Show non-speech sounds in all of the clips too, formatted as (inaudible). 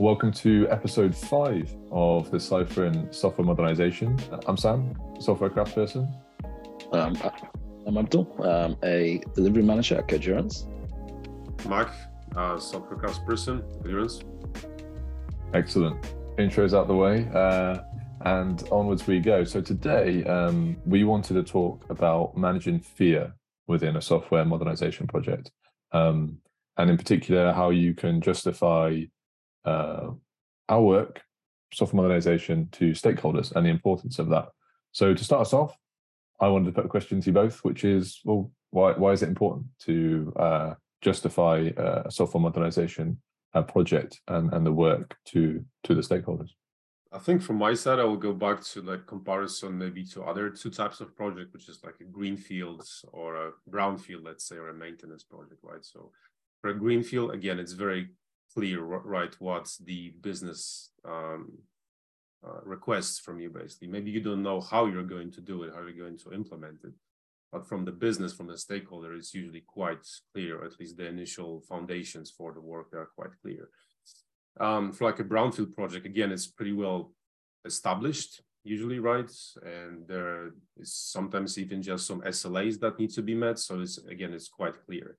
Welcome to episode five of the Cypher and Software Modernization. I'm Sam, software craft person. Um, I'm Abdul, um, a delivery manager at Codurance. Mark, uh, software craft person, Codurance. Excellent. Intros out the way, uh, and onwards we go. So today um, we wanted to talk about managing fear within a software modernization project, um, and in particular how you can justify uh, our work, software modernization, to stakeholders and the importance of that. So to start us off, I wanted to put a question to you both, which is, well, why why is it important to uh, justify uh, a software modernization uh, project and, and the work to to the stakeholders? I think from my side, I will go back to like comparison maybe to other two types of project, which is like a greenfield or a brownfield, let's say, or a maintenance project, right? So for a greenfield, again, it's very clear, right, what the business um, uh, requests from you, basically. Maybe you don't know how you're going to do it, how you're going to implement it. But from the business, from the stakeholder, it's usually quite clear, at least the initial foundations for the work are quite clear. Um, for like a brownfield project, again, it's pretty well established, usually, right? And there is sometimes even just some SLAs that need to be met. So it's again, it's quite clear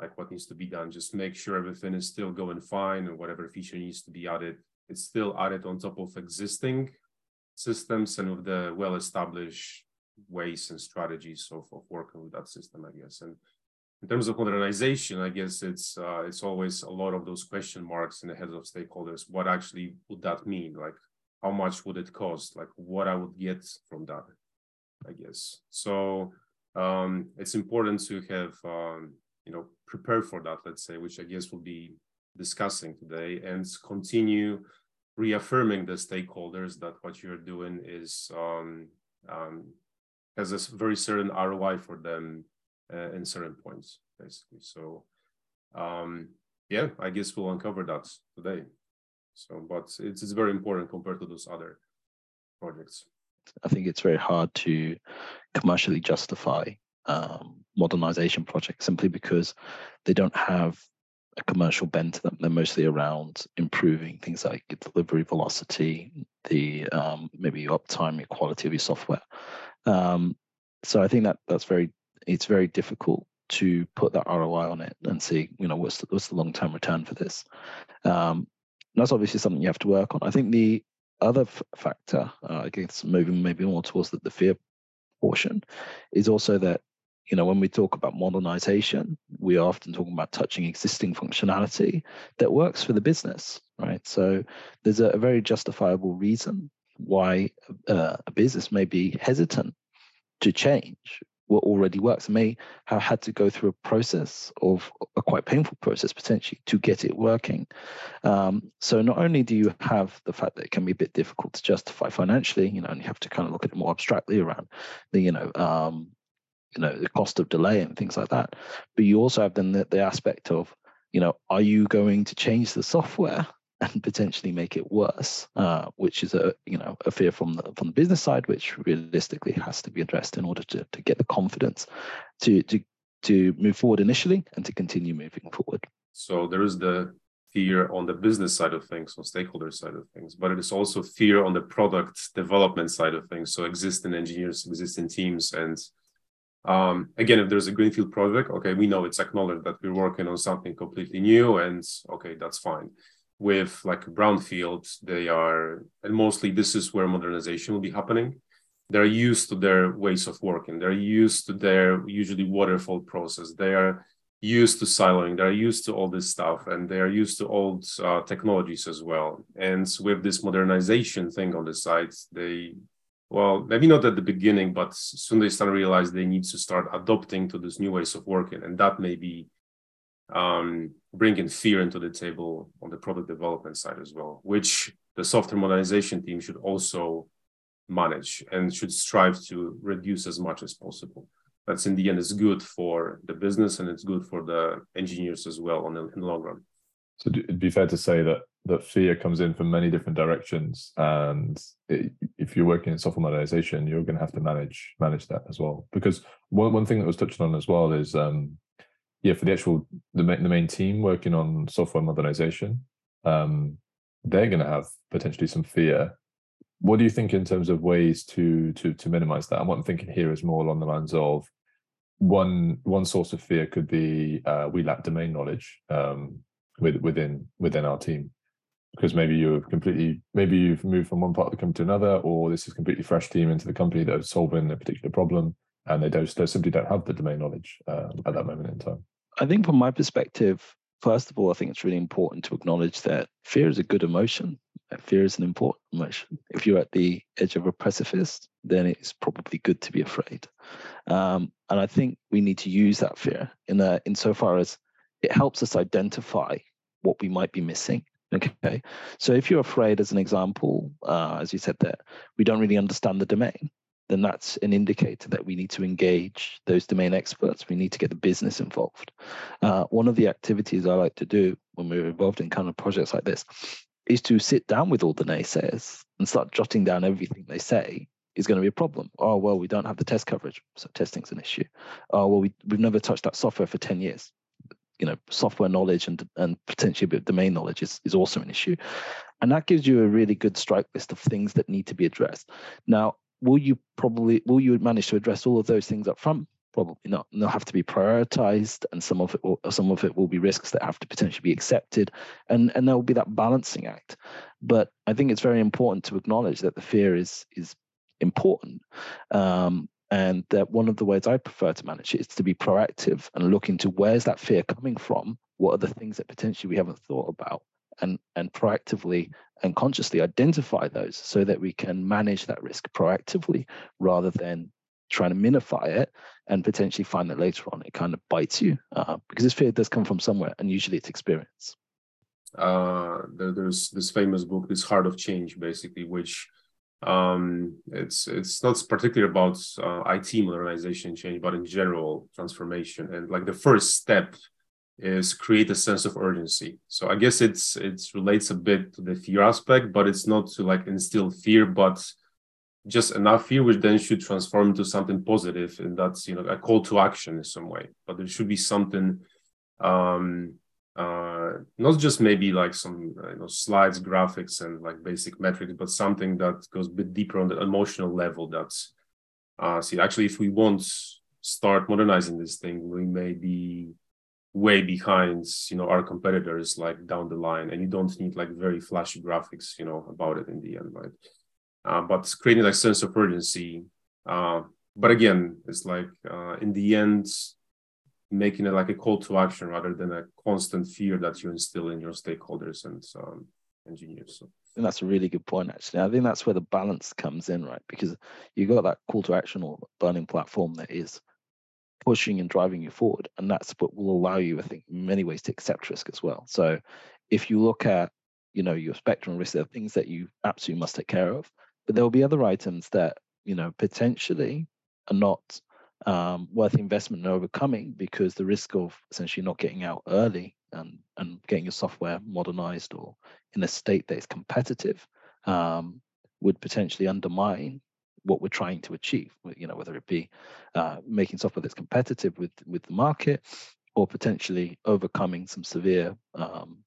like what needs to be done. Just make sure everything is still going fine and whatever feature needs to be added, it's still added on top of existing systems and with the well-established ways and strategies of, of working with that system, I guess. And in terms of modernization, I guess it's uh, it's always a lot of those question marks in the heads of stakeholders. What actually would that mean? Like, how much would it cost? Like, what I would get from that? I guess so. Um, it's important to have um, you know prepare for that let's say which i guess we'll be discussing today and continue reaffirming the stakeholders that what you're doing is um, um, has a very certain roi for them uh, in certain points basically. So um, yeah i guess we'll uncover that today. So but it's, it's very important compared to those other projects. I think it's very hard to commercially justify um, modernization projects simply because they don't have a commercial bent to them. They're mostly around improving things like delivery velocity, the um, maybe your uptime, your quality of your software. Um, so I think that that's very it's very difficult to put that ROI on it and see you know what's the, what's the long term return for this. Um, that's obviously something you have to work on. I think the other f- factor, uh, I guess moving maybe more towards the, the fear portion, is also that you know, when we talk about modernization, we are often talking about touching existing functionality that works for the business, right? So there's a, a very justifiable reason why uh, a business may be hesitant to change what already works. It may have had to go through a process of a quite painful process potentially to get it working. Um, so not only do you have the fact that it can be a bit difficult to justify financially, you know, and you have to kind of look at it more abstractly around the, you know, um, you know the cost of delay and things like that but you also have then the, the aspect of you know are you going to change the software (laughs) and potentially make it worse, uh, which is a you know a fear from the from the business side, which realistically has to be addressed in order to to get the confidence to to to move forward initially and to continue moving forward. So there is the fear on the business side of things, on stakeholder side of things, but it is also fear on the product development side of things. So existing engineers, existing teams, and um, again, if there's a greenfield project, okay, we know it's acknowledged that we're working on something completely new, and okay, that's fine. With like brownfield, they are, and mostly this is where modernization will be happening. They're used to their ways of working. They're used to their usually waterfall process. They are used to siloing. They're used to all this stuff, and they are used to old uh, technologies as well. And with this modernization thing on the side, they well, maybe not at the beginning, but soon they start to realize they need to start adopting to these new ways of working, and that may be um, bringing fear into the table on the product development side as well, which the software modernization team should also manage and should strive to reduce as much as possible. That's in the end is good for the business and it's good for the engineers as well on the, in the long run. So it'd be fair to say that that fear comes in from many different directions, and it, if you're working in software modernization, you're going to have to manage manage that as well. Because one one thing that was touched on as well is, um, yeah, for the actual the main, the main team working on software modernization, um, they're going to have potentially some fear. What do you think in terms of ways to to to minimize that? And what I'm thinking here is more along the lines of one one source of fear could be uh, we lack domain knowledge um, with, within within our team because maybe you've completely maybe you've moved from one part of the company to another or this is completely fresh team into the company that are solving a particular problem and they don't they simply don't have the domain knowledge uh, at that moment in time. I think from my perspective first of all i think it's really important to acknowledge that fear is a good emotion fear is an important emotion. If you're at the edge of a precipice then it's probably good to be afraid. Um, and i think we need to use that fear in a, insofar as it helps us identify what we might be missing Okay. So if you're afraid, as an example, uh, as you said that we don't really understand the domain, then that's an indicator that we need to engage those domain experts. We need to get the business involved. Uh, one of the activities I like to do when we're involved in kind of projects like this is to sit down with all the naysayers and start jotting down everything they say is going to be a problem. Oh, well, we don't have the test coverage. So testing's an issue. Oh, well, we, we've never touched that software for 10 years you know software knowledge and and potentially a bit of domain knowledge is, is also an issue. And that gives you a really good strike list of things that need to be addressed. Now will you probably will you manage to address all of those things up front? Probably not. They'll have to be prioritized and some of it will some of it will be risks that have to potentially be accepted and and there will be that balancing act. But i think it's very important to acknowledge that the fear is is important. Um, and that one of the ways I prefer to manage it is to be proactive and look into where's that fear coming from? What are the things that potentially we haven't thought about? And, and proactively and consciously identify those so that we can manage that risk proactively rather than trying to minify it and potentially find that later on it kind of bites you uh, because this fear does come from somewhere and usually it's experience. Uh, there, there's this famous book, This Heart of Change, basically, which um, it's it's not particularly about uh, IT modernization change, but in general transformation. And like the first step is create a sense of urgency. So I guess it's it relates a bit to the fear aspect, but it's not to like instill fear, but just enough fear, which then should transform into something positive, and that's you know a call to action in some way. But there should be something um, uh, not just maybe like some uh, you know slides graphics and like basic metrics but something that goes a bit deeper on the emotional level that's uh see actually if we won't start modernizing this thing we may be way behind you know our competitors like down the line and you don't need like very flashy graphics you know about it in the end right? Uh, but creating like sense of urgency uh, but again it's like uh, in the end making it like a call to action rather than a constant fear that you instill in your stakeholders and um, engineers. So. And that's a really good point, actually. I think that's where the balance comes in, right? Because you've got that call to action or burning platform that is pushing and driving you forward. And that's what will allow you, I think, in many ways to accept risk as well. So if you look at, you know, your spectrum risk, there are things that you absolutely must take care of. But there will be other items that, you know, potentially are not um, worth investment and overcoming because the risk of essentially not getting out early and, and getting your software modernized or in a state that is competitive um, would potentially undermine what we're trying to achieve. You know, whether it be uh, making software that's competitive with with the market, or potentially overcoming some severe um,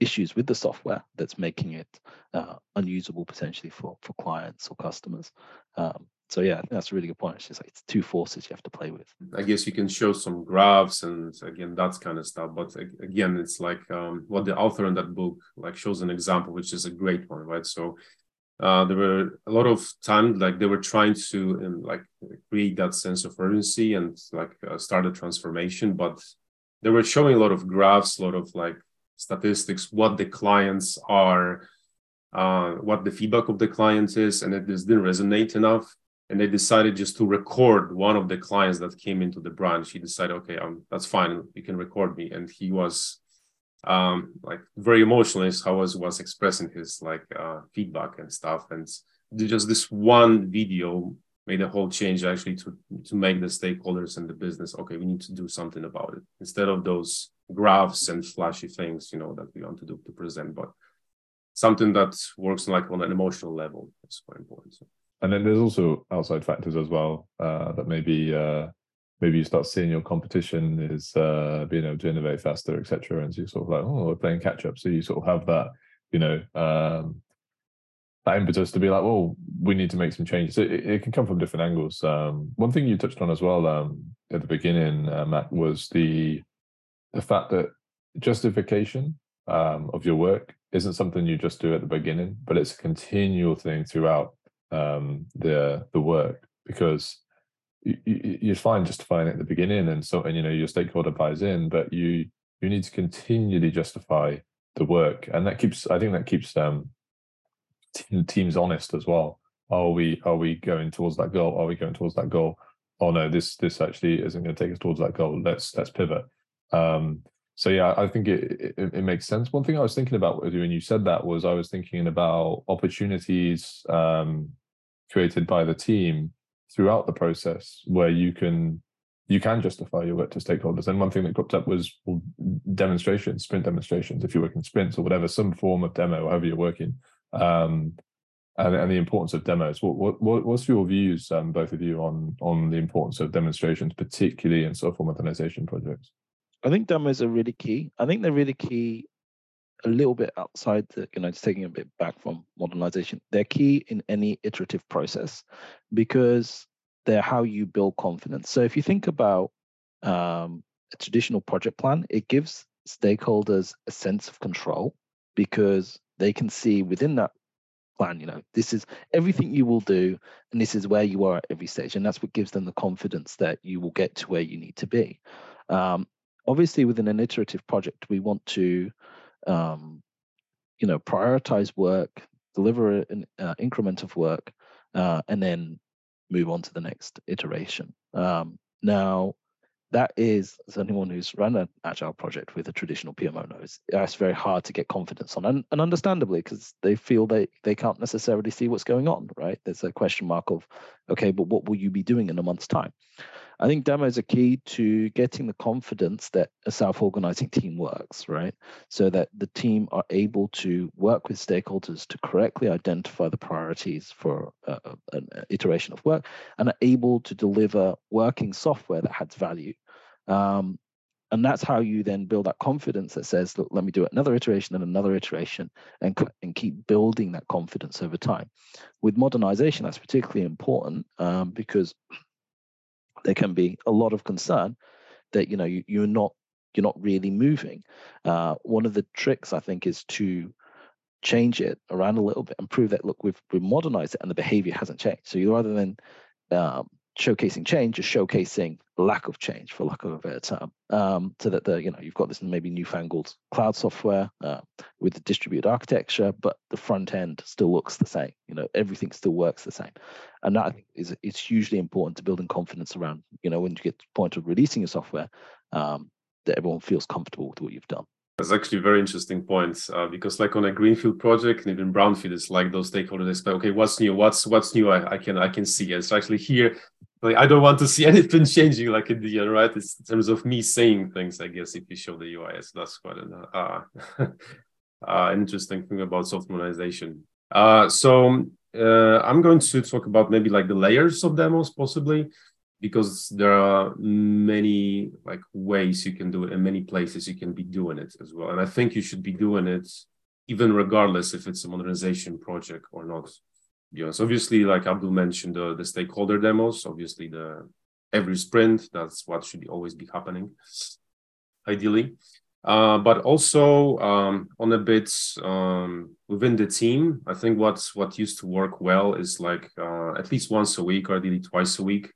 issues with the software that's making it uh, unusable potentially for for clients or customers. Um, so yeah, that's a really good point. It's like it's two forces you have to play with. I guess you can show some graphs and again that's kind of stuff, but again, it's like um, what the author in that book like shows an example, which is a great one, right? So uh, there were a lot of times like they were trying to um, like create that sense of urgency and like uh, start a transformation, but they were showing a lot of graphs, a lot of like statistics, what the clients are, uh, what the feedback of the clients is, and it just didn't resonate enough and they decided just to record one of the clients that came into the branch he decided okay um, that's fine. You can record me. And he was um, like very emotional. As how was was expressing his like uh, feedback and stuff. And just this one video made a whole change actually to to make the stakeholders and the business okay we need to do something about it. Instead of those graphs and flashy things you know that we want to do to present but something that works like on an emotional level is quite important so and then there's also outside factors as well uh, that maybe uh, maybe you start seeing your competition is uh, being able to innovate faster, etc. And so you sort of like, oh, we're playing catch up. So you sort of have that you know, um, that impetus to be like, well, we need to make some changes. It, it can come from different angles. Um, one thing you touched on as well um, at the beginning, uh, Matt, was the the fact that justification um, of your work isn't something you just do at the beginning, but it's a continual thing throughout um, the the work because you, you, you're fine justifying it at the beginning and so and you know your stakeholder buys in, but you you need to continually justify the work, and that keeps I think that keeps um, teams honest as well. Are we are we going towards that goal? Are we going towards that goal? Oh no, this this actually isn't going to take us towards that goal. Let's let's pivot. Um, so yeah, I think it, it, it makes sense. One thing I was thinking about when you said that was I was thinking about opportunities um, created by the team throughout the process where you can you can justify your work to stakeholders. And one thing that cropped up was well, demonstrations, sprint demonstrations. If you're working sprints or whatever, some form of demo, however you're working, um, and, and the importance of demos. What, what what's your views, um, both of you, on on the importance of demonstrations, particularly in software modernization projects? I think demos are really key. I think they're really key a little bit outside the, you know, just taking a bit back from modernization. They're key in any iterative process because they're how you build confidence. So if you think about um, a traditional project plan, it gives stakeholders a sense of control because they can see within that plan, you know, this is everything you will do, and this is where you are at every stage. And that's what gives them the confidence that you will get to where you need to be. Um, obviously within an iterative project, we want to, um, you know, prioritize work, deliver an uh, increment of work, uh, and then move on to the next iteration. Um, now, that is, as anyone who's run an agile project with a traditional PMO knows, it's very hard to get confidence on, and, and understandably, because they feel they they can't necessarily see what's going on, right? There's a question mark of, okay, but what will you be doing in a month's time? I think demos are key to getting the confidence that a self-organizing team works, right? So that the team are able to work with stakeholders to correctly identify the priorities for uh, an iteration of work and are able to deliver working software that adds value. Um, and that's how you then build that confidence that says, look, let me do another iteration and another iteration and, and keep building that confidence over time. With modernization, that's particularly important um, because there can be a lot of concern that you know you, you're not you're not really moving. Uh, one of the tricks I think is to change it around a little bit and prove that look we've we've modernized it and the behavior hasn't changed. So you rather than um, showcasing change, just showcasing lack of change, for lack of a better term, um, so that the you know you've got this maybe newfangled cloud software uh, with the distributed architecture, but the front end still looks the same. You know everything still works the same, and that I think is it's hugely important to building confidence around. You know when you get to the point of releasing your software, um, that everyone feels comfortable with what you've done. That's actually very interesting point uh, because, like on a greenfield project and even brownfield, it's like those stakeholders expect, okay, what's new? What's what's new? I, I can I can see. It's actually here like I don't want to see (laughs) anything changing like in the end, right? It's in terms of me saying things, I guess, if you show the UI. So that's quite an uh, (laughs) uh, interesting thing about soft modernization. Uh, so uh, I'm going to talk about maybe like the layers of demos, possibly, because there are many like ways you can do it and many places you can be doing it as well. And I think you should be doing it even regardless if it's a modernization project or not yes obviously like abdul mentioned the, the stakeholder demos obviously the every sprint that's what should always be happening ideally uh, but also um, on a bit um, within the team i think what's what used to work well is like uh, at least once a week or ideally twice a week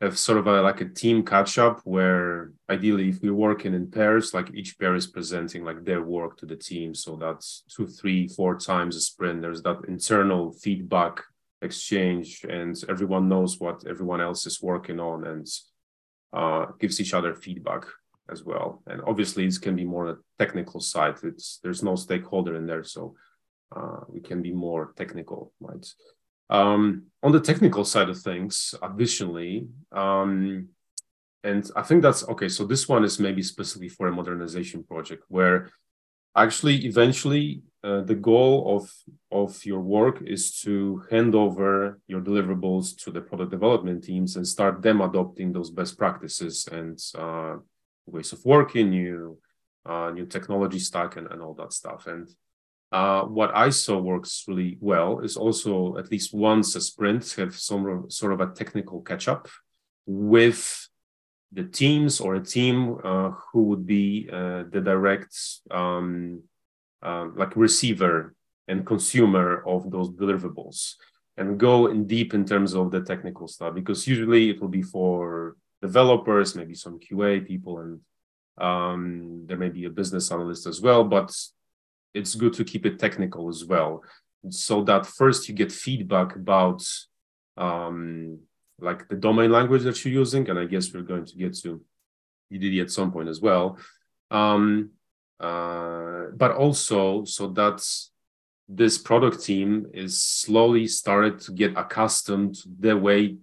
have sort of a, like a team catch up where ideally if we're working in pairs like each pair is presenting like their work to the team. So that's two three four times a sprint. There's that internal feedback exchange and everyone knows what everyone else is working on and uh, gives each other feedback as well. And obviously it can be more a technical side. It's there's no stakeholder in there. So uh, we can be more technical right um, on the technical side of things, additionally, um, and I think that's okay. So this one is maybe specifically for a modernization project where actually eventually uh, the goal of of your work is to hand over your deliverables to the product development teams and start them adopting those best practices and uh, ways of working, new uh, new technology stack, and, and all that stuff. And uh, what I saw works really well is also at least once a sprint have some sort of a technical catch up with the teams or a team uh, who would be uh, the direct um, uh, like receiver and consumer of those deliverables and go in deep in terms of the technical stuff because usually it will be for developers maybe some qa people and um, there may be a business analyst as well but it's good to keep it technical as well so that first you get feedback about um, like the domain language that you're using and i guess we're going to get to EDD at some point as well. Um, uh, but also so that this product team is slowly started to get accustomed to the way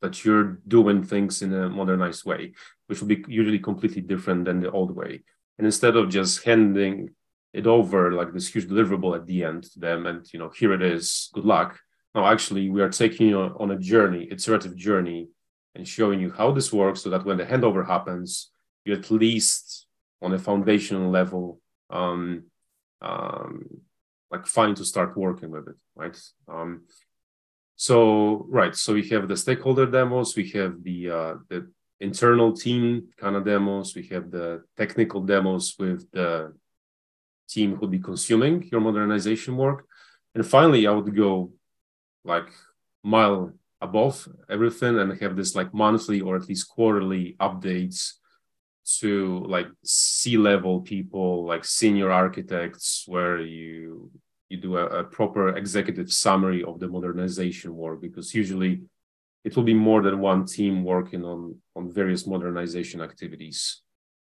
that you're doing things in a modernized way which will be usually completely different than the old way. And instead of just handing it over like this huge deliverable at the end to them and you know here it is good luck. No actually we are taking you on a journey iterative journey and showing you how this works so that when the handover happens you at least on a foundational level um, um, like fine to start working with it right? Um, so right so we have the stakeholder demos we have the uh, the internal team kind of demos we have the technical demos with the team who'd be consuming your modernization work. And finally, I would go like mile above everything and have this like monthly or at least quarterly updates to like C-level people, like senior architects, where you you do a, a proper executive summary of the modernization work because usually it will be more than one team working on on various modernization activities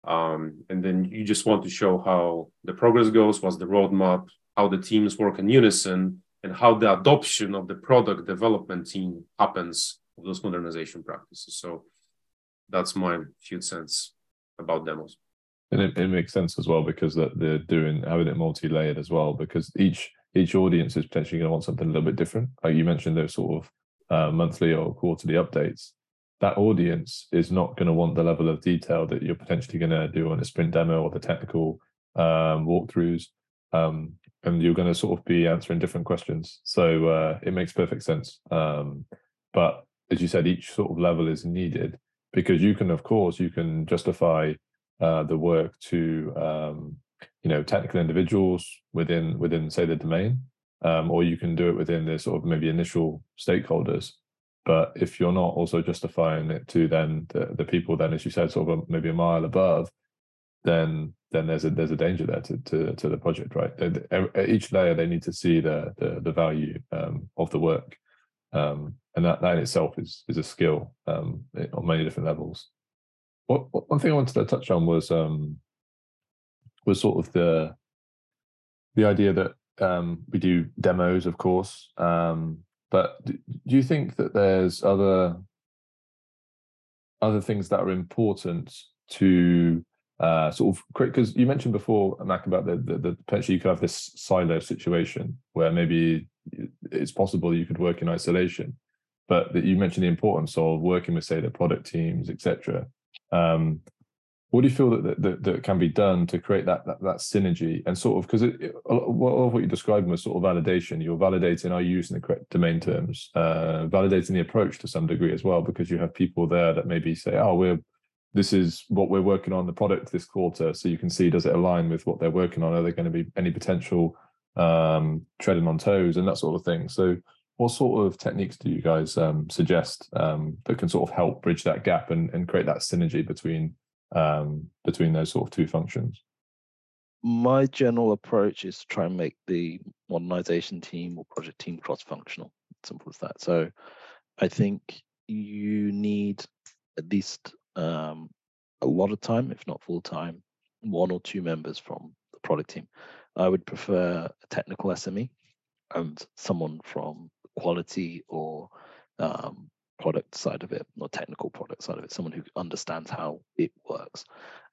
um, and then you just want to show how the progress goes, what's the roadmap, how the teams work in unison, and how the adoption of the product development team happens of those modernization practices. So that's my few cents about demos. And it, it makes sense as well because that they're doing having it multi-layered as well because each each audience is potentially going to want something a little bit different. Like you mentioned, those sort of uh, monthly or quarterly updates that audience is not going to want the level of detail that you're potentially going to do on a sprint demo or the technical um, walkthroughs. Um, and you're going to sort of be answering different questions. So uh, it makes perfect sense. Um, but as you said, each sort of level is needed because you can, of course, you can justify uh, the work to um, you know technical individuals within within say the domain, um, or you can do it within the sort of maybe initial stakeholders but if you're not also justifying it to then the, the people, then as you said, sort of a, maybe a mile above, then then there's a there's a danger there to to, to the project, right? At each layer, they need to see the the, the value um, of the work, um, and that that in itself is is a skill um, on many different levels. What, one thing I wanted to touch on was um, was sort of the the idea that um, we do demos, of course, um, but do you think that there's other other things that are important to uh, sort of because you mentioned before, Mac, about the, the, the potentially you could have this silo situation where maybe it's possible you could work in isolation, but that you mentioned the importance of working with, say, the product teams, etc. Um, what do you feel that that, that can be done to create that that, that synergy and sort of because of what you're describing was sort of validation. You're validating are you using the correct domain terms uh, validating the approach to some degree as well because you have people there that maybe say oh we're this is what we're working on the product this quarter so you can see does it align with what they're working on? Are there going to be any potential um, treading on toes and that sort of thing? So what sort of techniques do you guys um, suggest um, that can sort of help bridge that gap and, and create that synergy between um, between those sort of two functions? My general approach is to try and make the modernization team or project team cross functional. Simple as that. So I think you need at least um, a lot of time, if not full time, one or two members from the product team. I would prefer a technical SME and someone from quality or um, product side of it, or technical product side of it, someone who understands how it works.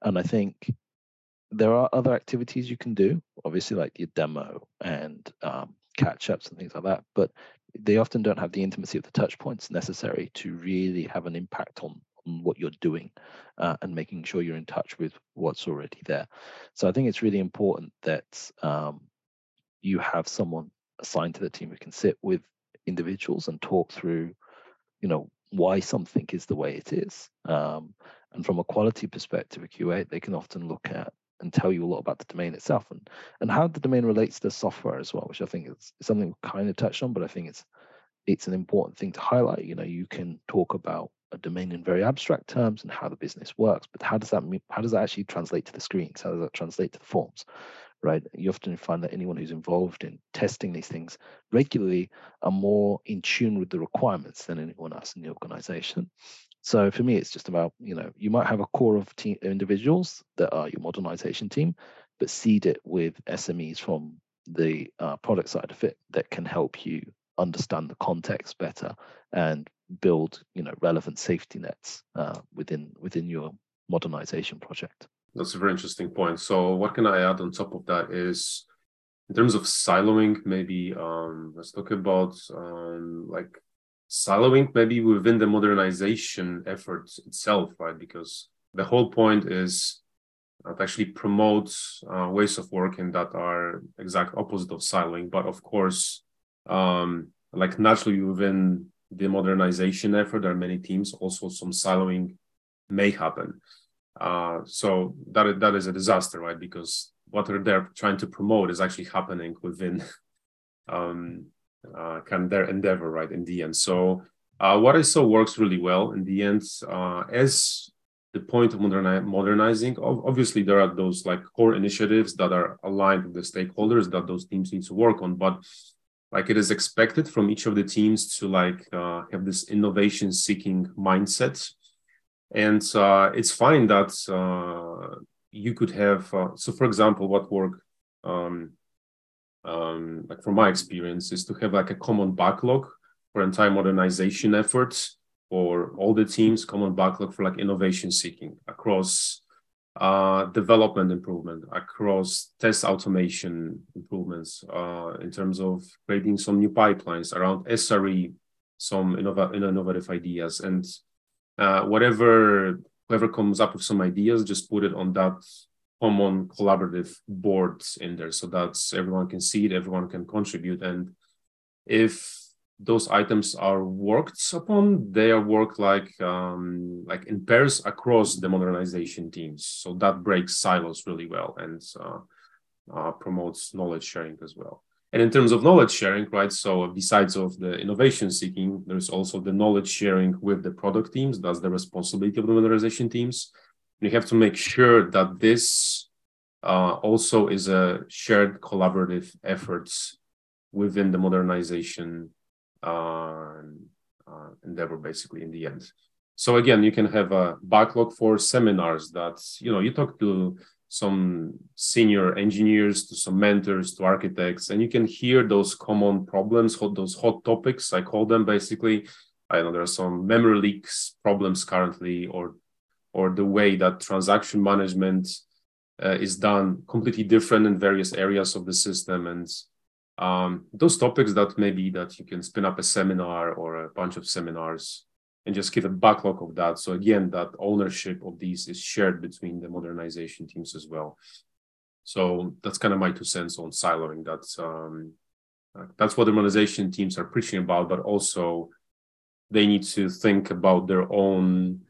And I think there are other activities you can do, obviously, like your demo and um, catch ups and things like that, but they often don't have the intimacy of the touch points necessary to really have an impact on, on what you're doing uh, and making sure you're in touch with what's already there. So I think it's really important that um, you have someone assigned to the team who can sit with individuals and talk through, you know, why something is the way it is. Um, and from a quality perspective, a QA, they can often look at and tell you a lot about the domain itself and and how the domain relates to software as well, which I think is something we kind of touched on, but I think it's it's an important thing to highlight. You know, you can talk about a domain in very abstract terms and how the business works, but how does that mean, how does that actually translate to the screens? How does that translate to the forms? Right. You often find that anyone who's involved in testing these things regularly are more in tune with the requirements than anyone else in the organization. So for me, it's just about, you know, you might have a core of individuals that are your modernization team, but seed it with SMEs from the uh, product side of it that can help you understand the context better and build, you know, relevant safety nets uh, within within your modernization project. That's a very interesting point. So what can I add on top of that is in terms of siloing, maybe um, let's talk about um, like siloing maybe within the modernization effort itself, right? Because the whole point is to actually promote uh, ways of working that are exact opposite of siloing. But of course, um, like naturally within the modernization effort, there are many teams. Also, some siloing may happen. Uh, so that that is a disaster, right? Because what they're trying to promote is actually happening within (laughs) um, uh, kind of their endeavor, right? In the end, so uh, what I saw works really well in the end. Uh, as the point of moderni- modernizing, obviously there are those like core initiatives that are aligned with the stakeholders that those teams need to work on, but like it is expected from each of the teams to like uh, have this innovation seeking mindset and uh, it's fine that uh, you could have uh, so for example what work um, um, like from my experience is to have like a common backlog for entire modernization efforts for all the teams common backlog for like innovation seeking across uh, development improvement across test automation improvements uh, in terms of creating some new pipelines around SRE, some innov- innovative ideas, and uh, whatever whoever comes up with some ideas, just put it on that common collaborative board in there, so that everyone can see it, everyone can contribute, and if those items are worked upon they are worked like um, like in pairs across the modernization teams. So that breaks silos really well and uh, uh, promotes knowledge sharing as well and in terms of knowledge sharing right so besides of the innovation seeking there's also the knowledge sharing with the product teams. That's the responsibility of the modernization teams. You have to make sure that this uh, also is a shared collaborative efforts within the modernization uh, uh, endeavor basically in the end. So again you can have a backlog for seminars that you know you talk to some senior engineers to some mentors to architects and you can hear those common problems hot, those hot topics i call them basically. I know there are some memory leaks problems currently or or the way that transaction management uh, is done completely different in various areas of the system. And um, those topics that maybe that you can spin up a seminar or a bunch of seminars and just keep a backlog of that. So again, that ownership of these is shared between the modernization teams as well. So that's kind of my two cents on siloing. That's um, that's what the modernization teams are preaching about, but also they need to think about their own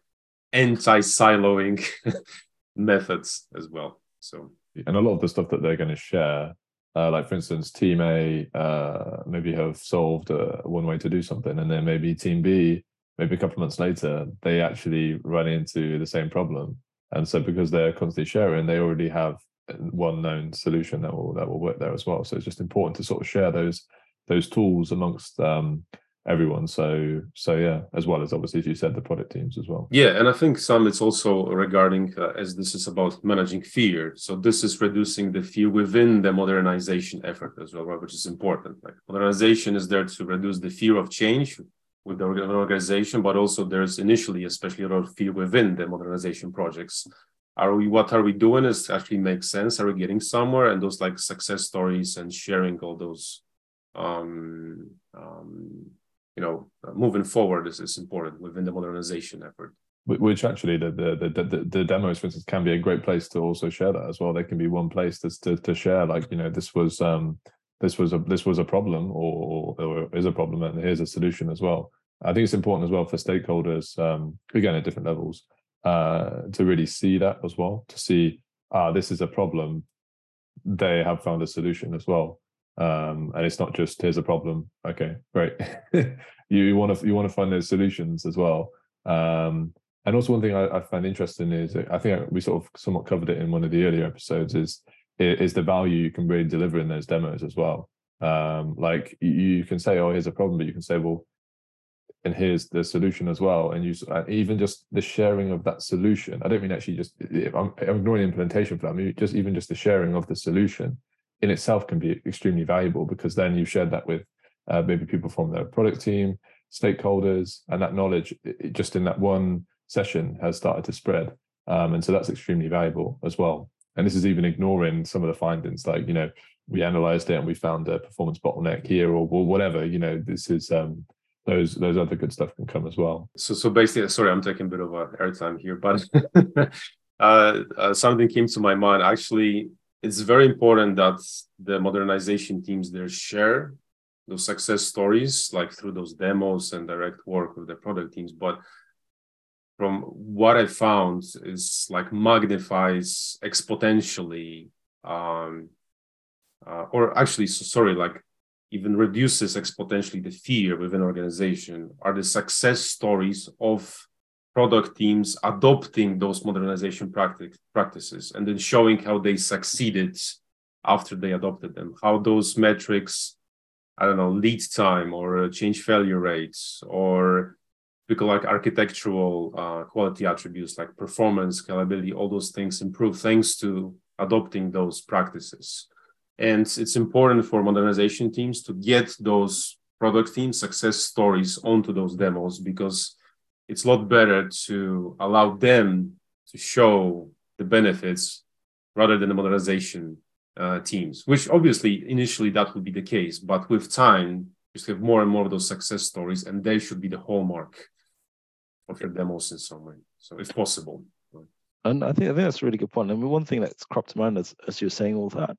anti-siloing (laughs) methods as well. So and a lot of the stuff that they're going to share uh, like for instance, team A uh, maybe have solved uh, one way to do something, and then maybe team B, maybe a couple of months later, they actually run into the same problem. And so because they're constantly sharing, they already have one known solution that will that will work there as well. So it's just important to sort of share those those tools amongst um, everyone. So so yeah, as well as obviously as you said, the product teams as well. Yeah, and I think some it's also regarding uh, as this is about managing fear. So this is reducing the fear within the modernization effort as well, right? Which is important. Like modernization is there to reduce the fear of change with the organization, but also there's initially, especially a lot of fear within the modernization projects. Are we what are we doing is actually make sense? Are we getting somewhere? And those like success stories and sharing all those um, um, you know moving forward is, is important within the modernization effort which actually the, the the, the demos for instance can be a great place to also share that as well they can be one place to, to, to share like you know this was um this was a this was a problem or, or is a problem and here's a solution as well i think it's important as well for stakeholders um, again at different levels uh, to really see that as well to see ah this is a problem. They have found a solution as well. Um, and it's not just here's a problem. Okay great. (laughs) You want to you want to find those solutions as well. Um, and also one thing I, I find interesting is I think we sort of somewhat covered it in one of the earlier episodes is is the value you can really deliver in those demos as well. Um, like you can say, oh, here's a problem, but you can say, well, and here's the solution as well. And you even just the sharing of that solution. I don't mean actually just I'm, I'm ignoring implementation for. I mean just even just the sharing of the solution in itself can be extremely valuable because then you've shared that with uh, maybe people from the product team, stakeholders, and that knowledge it, just in that one session has started to spread. Um, and so that's extremely valuable as well and this is even ignoring some of the findings like you know we analyzed it and we found a performance bottleneck here or, or whatever you know this is um those those other good stuff can come as well. So so basically sorry i'm taking a bit of a airtime here but (laughs) (laughs) uh, uh, something came to my mind. Actually it's very important that the modernization teams there share those success stories like through those demos and direct work with the product teams. But from what I found is like magnifies exponentially, um, uh, or actually, so sorry, like even reduces exponentially the fear within organization are the success stories of product teams adopting those modernization practice, practices and then showing how they succeeded after they adopted them, how those metrics, I don't know, lead time or change failure rates or typical like architectural uh, quality attributes like performance, scalability, all those things improve thanks to adopting those practices. And it's important for modernization teams to get those product team success stories onto those demos because it's a lot better to allow them to show the benefits rather than the modernization uh, teams, which obviously initially that would be the case, but with time, you have more and more of those success stories, and they should be the hallmark of your demos in some way. So if possible. And I think I think that's a really good point. I mean, one thing that's cropped to mind as, as you're saying all that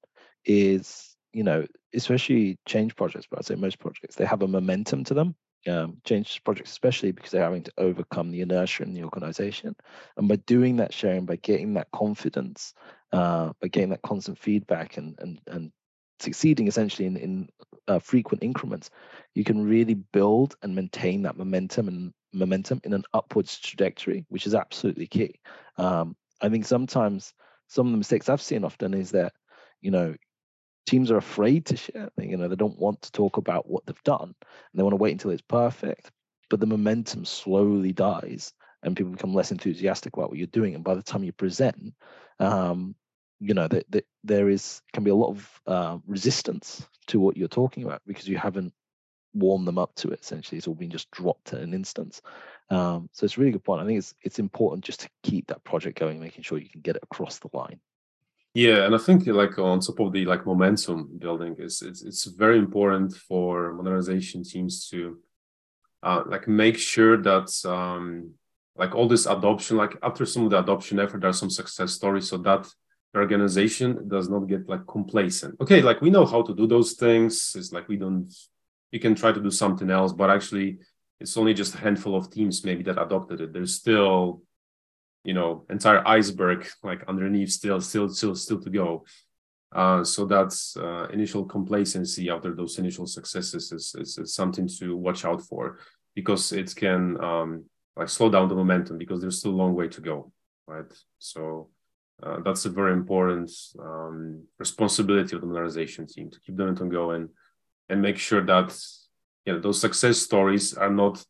is, you know, especially change projects, but I'd say most projects, they have a momentum to them. Um, change projects, especially because they're having to overcome the inertia in the organization. And by doing that sharing, by getting that confidence, uh, by getting that constant feedback and and and succeeding essentially in, in uh, frequent increments, you can really build and maintain that momentum and momentum in an upwards trajectory, which is absolutely key. Um, I think sometimes some of the mistakes I've seen often is that, you know, teams are afraid to share. You know, they don't want to talk about what they've done, and they want to wait until it's perfect. But the momentum slowly dies, and people become less enthusiastic about what you're doing. And by the time you present, um, you know that, that there is can be a lot of uh, resistance to what you're talking about because you haven't warm them up to it. Essentially, it's all been just dropped in an instance. Um, so it's a really good point. I think it's it's important just to keep that project going, making sure you can get it across the line. Yeah, and I think like on top of the like momentum building is it's it's very important for modernization teams to uh, like make sure that um, like all this adoption, like after some of the adoption effort, there's some success stories, so that the organization does not get like complacent. Okay, like we know how to do those things. It's like we don't you can try to do something else, but actually it's only just a handful of teams maybe that adopted it. There's still, you know, entire iceberg like underneath still, still, still, still to go. Uh, so that's uh, initial complacency after those initial successes is, is, is, something to watch out for because it can um, like slow down the momentum because there's still a long way to go, right? So uh, that's a very important um, responsibility of the modernization team to keep the momentum going and make sure that you know those success stories are not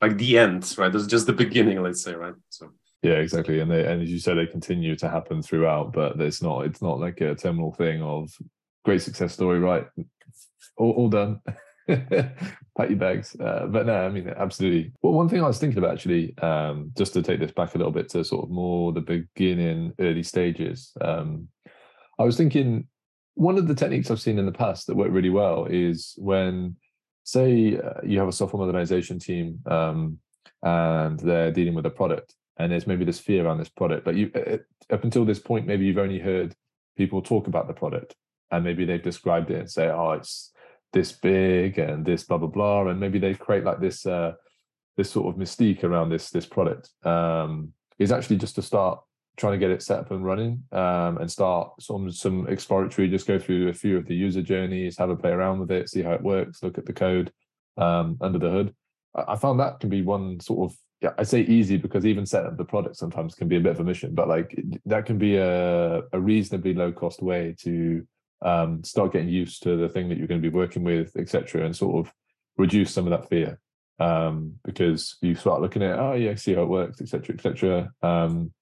like the end, right? That's just the (laughs) beginning, let's say, right? So yeah, exactly. And they and as you said, they continue to happen throughout, but it's not it's not like a terminal thing of great success story, right? All, all done. (laughs) Pack your bags. Uh, but no, I mean, absolutely. Well, one thing I was thinking about actually, um, just to take this back a little bit to sort of more the beginning, early stages. Um, I was thinking one of the techniques I've seen in the past that work really well is when, say, uh, you have a software modernization team um, and they're dealing with a product, and there's maybe this fear around this product, but you uh, up until this point, maybe you've only heard people talk about the product, and maybe they've described it and say, oh, it's this big and this blah blah blah, and maybe they create like this uh, this sort of mystique around this this product. Um, is actually just to start trying to get it set up and running um, and start some some exploratory. Just go through a few of the user journeys, have a play around with it, see how it works, look at the code um, under the hood. I found that can be one sort of yeah, I say easy because even setting up the product sometimes can be a bit of a mission, but like that can be a, a reasonably low cost way to um, start getting used to the thing that you're going to be working with, etc., and sort of reduce some of that fear um, because you start looking at oh yeah, see how it works, etc., etc. Um,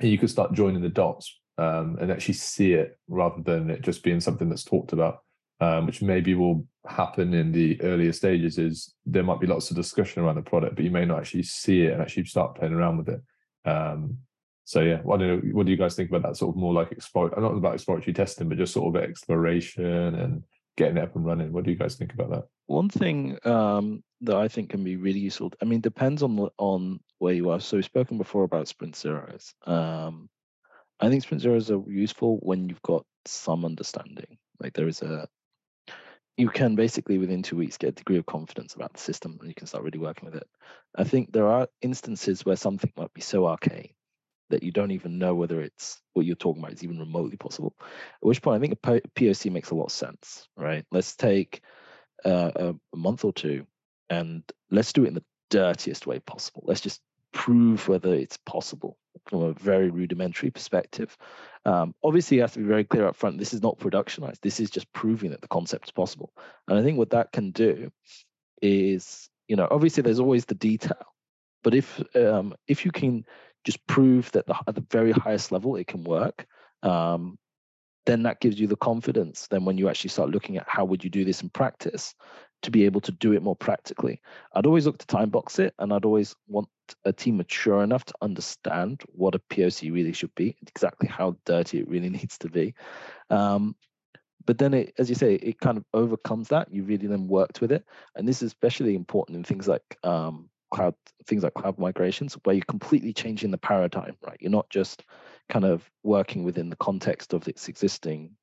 and you could start joining the dots um, and actually see it rather than it just being something that's talked about, um, which maybe will happen in the earlier stages. Is there might be lots of discussion around the product, but you may not actually see it and actually start playing around with it. Um, so yeah, what do what do you guys think about that sort of more like explore? Not about exploratory testing, but just sort of exploration and getting it up and running. What do you guys think about that? One thing um, that I think can be really useful. I mean, depends on on where you are. So we've spoken before about sprint zeros. Um, I think sprint zeros are useful when you've got some understanding. Like there is a, you can basically within two weeks get a degree of confidence about the system, and you can start really working with it. I think there are instances where something might be so arcane that you don't even know whether it's what you're talking about is even remotely possible. At which point, I think a POC makes a lot of sense, right? Let's take uh, a, a month or two and let's do it in the dirtiest way possible. Let's just prove whether it's possible from a very rudimentary perspective. Um, obviously, you have to be very clear up front. This is not productionized. This is just proving that the concept is possible. And I think what that can do is, you know, obviously there's always the detail, but if um, if you can just prove that the, at the very highest level it can work, um, then that gives you the confidence. Then when you actually start looking at how would you do this in practice, to be able to do it more practically. I'd always look to time box it, and I'd always want a team mature enough to understand what a POC really should be, exactly how dirty it really (laughs) needs to be. Um, but then, it, as you say, it kind of overcomes that. You really then worked with it, and this is especially important in things like um, cloud, things like cloud migrations, where you're completely changing the paradigm. Right, you're not just kind of working within the context of its existing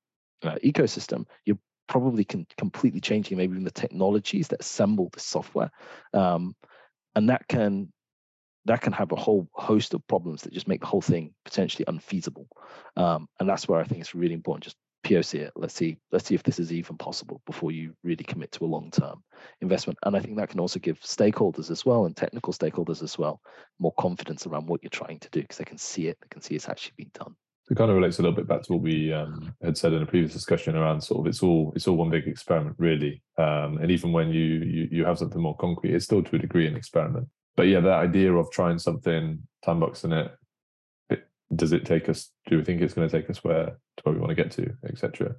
uh, ecosystem. You're probably can completely changing maybe even the technologies that assemble the software um, and that can that can have a whole host of problems that just make the whole thing potentially unfeasible um, and that's where i think it's really important just poc it. Let's see let's see if this is even possible before you really commit to a long term investment and i think that can also give stakeholders as well and technical stakeholders as well more confidence around what you're trying to do because they can see it they can see it's actually being done it kind of relates a little bit back to what we um, had said in a previous discussion around sort of it's all it's all one big experiment really. Um, and even when you, you you have something more concrete it's still to a degree an experiment. But yeah that idea of trying something time boxing it, it does it take us do we think it's going to take us where to where we want to get to etc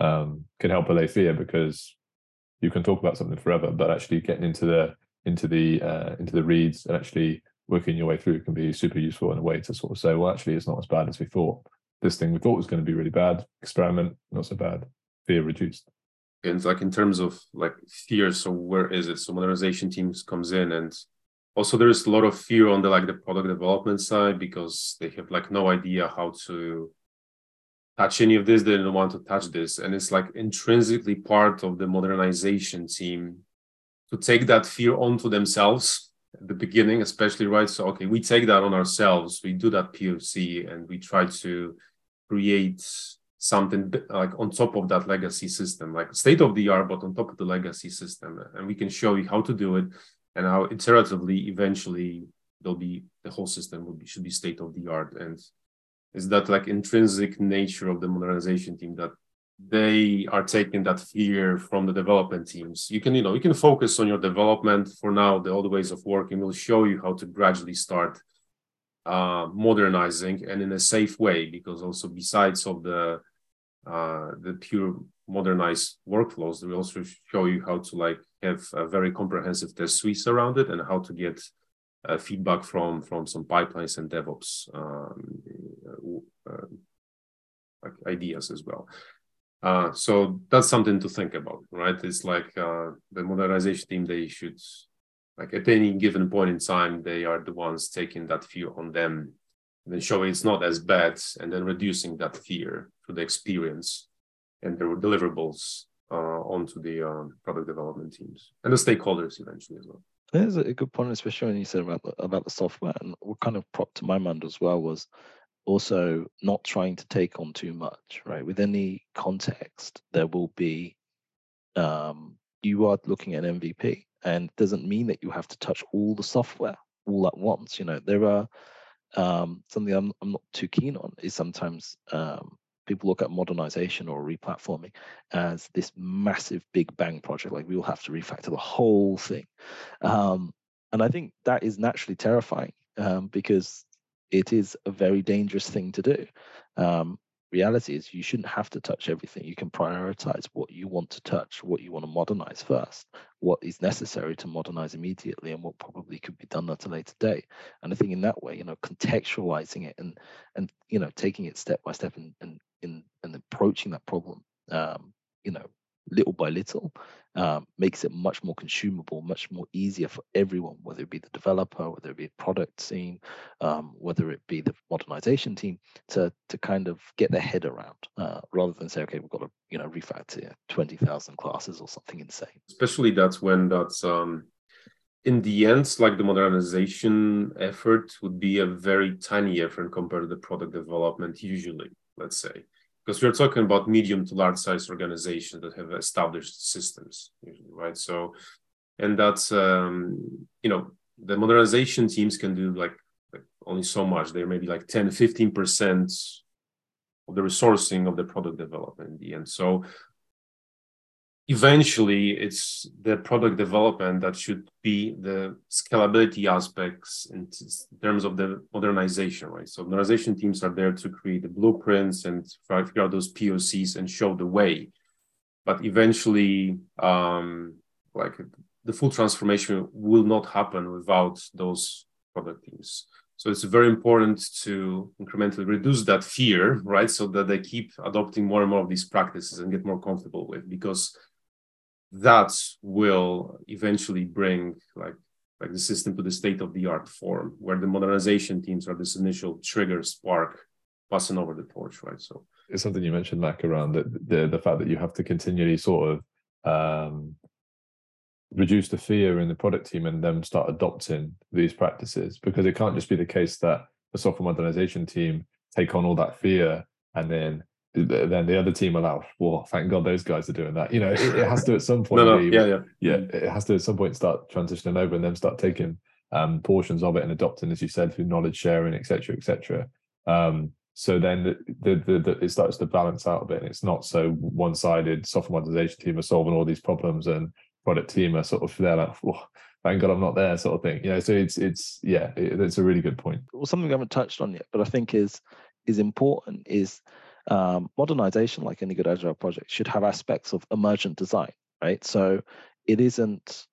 um, can help allay fear because you can talk about something forever but actually getting into the into the uh, into the reads and actually working your way through can be super useful in a way to sort of say, well, actually, it's not as bad as we thought. This thing we thought was going to be really bad, experiment, not so bad, fear reduced. And like in terms of like fear, so where is it? So modernization teams comes in and also there's a lot of fear on the like the product development side because they have like no idea how to touch any of this they don't want to touch this and it's like intrinsically part of the modernization team to take that fear onto themselves at the beginning, especially, right? So, okay, we take that on ourselves. We do that POC and we try to create something like on top of that legacy system, like state of the art, but on top of the legacy system. And we can show you how to do it and how iteratively, eventually, there'll be the whole system will be, should be state of the art. And is that like intrinsic nature of the modernization team that they are taking that fear from the development teams. You can, you know, you can focus on your development for now. The other ways of working will show you how to gradually start uh, modernizing and in a safe way. Because also besides of the uh, the pure modernized workflows, they will also show you how to like have a very comprehensive test suites around it and how to get uh, feedback from from some pipelines and DevOps um, uh, uh, ideas as well. Uh, so that's something to think about, right? It's like uh, the modernization team, they should, like at any given point in time, they are the ones taking that fear on them then showing it's not as bad and then reducing that fear through the experience and their deliverables uh, onto the um, product development teams and the stakeholders eventually as well. There's a good point, especially when you said about the, about the software. And what kind of propped to my mind as well was also not trying to take on too much, right? With any context, there will be um, you are looking at an MVP, and doesn't mean that you have to touch all the software all at once. You know, there are um, something I'm, I'm not too keen on is sometimes um, people look at modernization or replatforming as this massive big bang project like we will have to refactor the whole thing um, and i think that is naturally terrifying um, because it is a very dangerous thing to do. Um, reality is you shouldn't have to touch everything. You can prioritize what you want to touch what you want to modernize first what is necessary to modernize immediately and what probably could be done at a later date. And i think in that way you know contextualizing it and and you know taking it step by step and, and in and approaching that problem, um, you know, little by little, um, makes it much more consumable, much more easier for everyone, whether it be the developer, whether it be the product team, um, whether it be the modernization team, to to kind of get their head around, uh, rather than say, okay, we've got to you know refactor twenty thousand classes or something insane. Especially that's when that's um, in the end, like the modernization effort would be a very tiny effort compared to the product development usually, let's say because we're talking about medium to large size organizations that have established systems usually, right? So and that's um, you know the modernization teams can do like, like only so much. They're maybe like 10 15 percent of the resourcing of the product development in the end. So eventually it's the product development that should be the scalability aspects in terms of the modernization right? So modernization teams are there to create the blueprints and figure out those pocs and show the way. But eventually um like the full transformation will not happen without those product teams. So it's very important to incrementally reduce that fear right? So that they keep adopting more and more of these practices and get more comfortable with because that will eventually bring like like the system to the state of the art form where the modernization teams are this initial trigger spark passing over the torch right? So it's something you mentioned mac around the the, the fact that you have to continually sort of um, reduce the fear in the product team and then start adopting these practices. Because it can't just be the case that the software modernization team take on all that fear and then then the other team allow well thank god those guys are doing that. You know it, it has to at some (laughs) point no, no, be, yeah yeah. yeah it has to at some point start transitioning over and then start taking um, portions of it and adopting as you said through knowledge sharing etc etc um, so then the, the, the, the, it starts to balance out a bit and it's not so one-sided software modernization team are solving all these problems and product team are sort of there like oh, thank god i'm not there sort of thing. You know so it's it's yeah it, it's a really good point. Well something we haven't touched on yet but i think is is important is um, modernization, like any good agile project, should have aspects of emergent design, right? So it isn't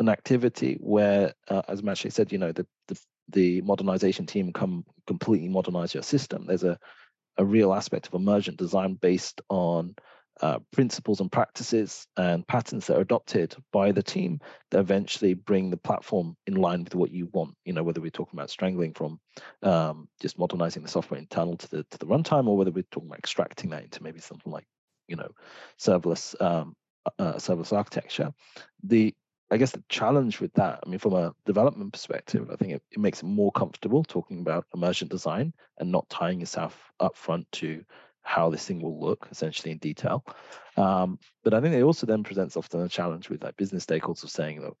an activity where, uh, as Maciej said, you know, the, the, the modernization team come completely modernize your system. There's a a real aspect of emergent design based on uh, principles and practices and patterns that are adopted by the team that eventually bring the platform in line with what you want. You know, whether we're talking about strangling from um, just modernizing the software internal to the to the runtime, or whether we're talking about extracting that into maybe something like, you know, serverless um, uh, serverless architecture. The I guess the challenge with that, I mean, from a development perspective, I think it, it makes it more comfortable talking about emergent design and not tying yourself up front to how this thing will look essentially in detail. Um, but I think it also then presents often a challenge with like business stakeholders of saying that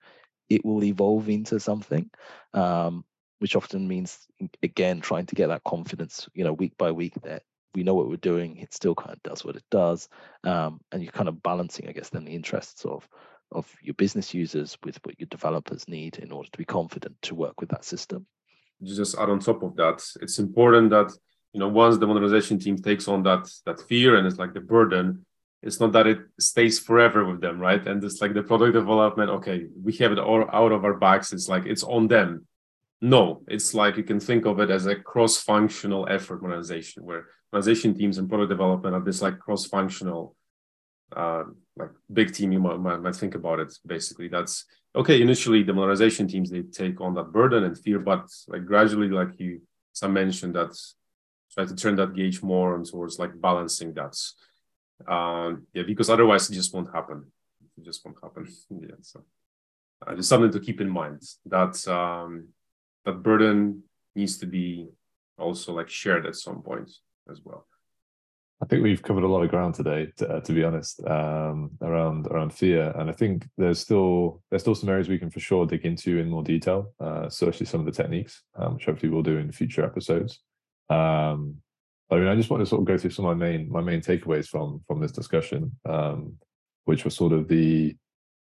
it will evolve into something, um, which often means again trying to get that confidence, you know, week by week that we know what we're doing. It still kind of does what it does, um, and you're kind of balancing, I guess, then the interests of of your business users with what your developers need in order to be confident to work with that system. Just add on top of that, it's important that you know once the modernization team takes on that that fear and it's like the burden it's not that it stays forever with them right? And it's like the product development okay we have it all out of our backs. It's like it's on them. No it's like you can think of it as a cross-functional effort modernization where modernization teams and product development are this like cross-functional uh, like big team you might, might, might think about it basically. That's okay initially the modernization teams they take on that burden and fear but like gradually like you some mentioned that try to turn that gauge more on towards like balancing that Um, yeah, because otherwise it just won't happen. It just won't happen. (laughs) yeah, so uh, just something to keep in mind that um, that burden needs to be also like shared at some point as well. I think we've covered a lot of ground today, to, uh, to be honest, um, around around fear, and I think there's still there's still some areas we can for sure dig into in more detail, uh, especially some of the techniques, um, which hopefully we'll do in future episodes. Um, I mean, I just want to sort of go through some of my main my main takeaways from from this discussion, um, which was sort of the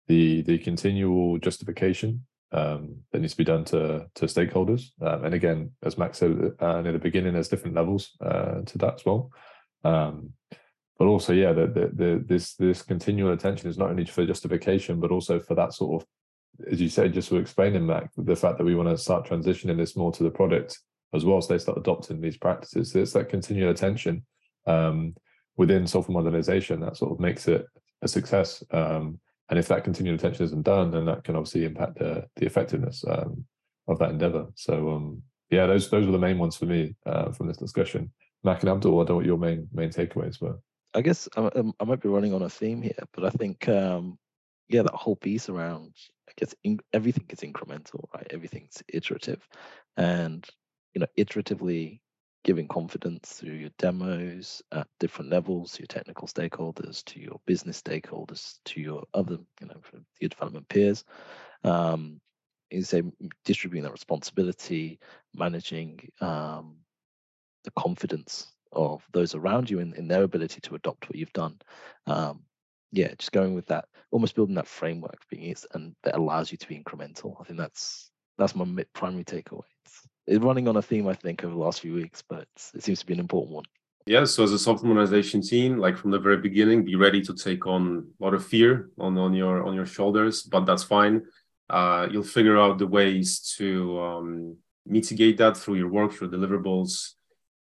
the the continual justification um, that needs to be done to to stakeholders. Um, and again, as Max said uh, near the beginning, there's different levels uh, to that as well. Um, but also, yeah, the, the, the, this this continual attention is not only for justification, but also for that sort of, as you said, just to explain Mac, the fact that we want to start transitioning this more to the product as well, so they start adopting these practices. So it's that continual attention um, within software modernization that sort of makes it a success. Um, and if that continual attention isn't done, then that can obviously impact the the effectiveness um, of that endeavor. So um, yeah, those those were the main ones for me uh, from this discussion. Mac and Abdul, I don't know what your main main takeaways were. I guess I, I might be running on a theme here, but I think um, yeah, that whole piece around I guess in, everything is incremental, right? Everything's iterative, and you know, iteratively giving confidence through your demos at different levels, your technical stakeholders, to your business stakeholders, to your other, you know, your development peers. Um, is a distributing that responsibility, managing um, the confidence of those around you in, in their ability to adopt what you've done. Um, yeah, just going with that, almost building that framework being and that allows you to be incremental. I think that's that's my primary takeaway. It's, it's running on a theme I think over the last few weeks, but it seems to be an important one. Yeah, so as a software modernization team, like from the very beginning, be ready to take on a lot of fear on, on your on your shoulders, but that's fine. Uh, you'll figure out the ways to um, mitigate that through your work, your deliverables,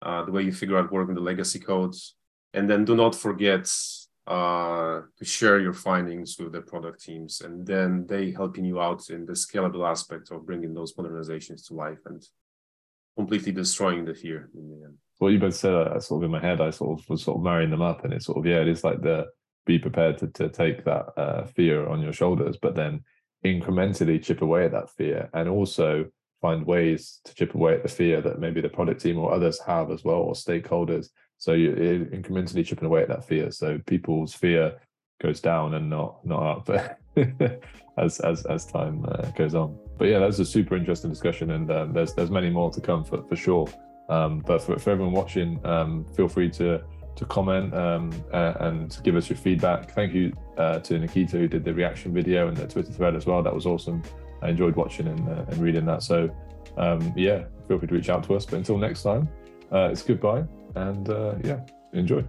uh, the way you figure out work on the legacy codes, and then do not forget uh, to share your findings with the product teams, and then they helping you out in the scalable aspect of bringing those modernizations to life and completely destroying the fear in the end. What you both said, I sort of in my head, I sort of was sort of marrying them up, and it's sort of yeah, it is like the be prepared to to take that uh, fear on your shoulders, but then incrementally chip away at that fear, and also find ways to chip away at the fear that maybe the product team or others have as well, or stakeholders so you're incrementally chipping away at that fear. So people's fear goes down and not not up (laughs) as as as time uh, goes on. But yeah, that's a super interesting discussion, and um, there's there's many more to come for for sure. Um, but for, for everyone watching, um, feel free to to comment um, uh, and give us your feedback. Thank you uh, to Nikita who did the reaction video and the Twitter thread as well. That was awesome. I enjoyed watching and, uh, and reading that. So um, yeah, feel free to reach out to us. But until next time, uh, it's goodbye and uh, yeah, enjoy.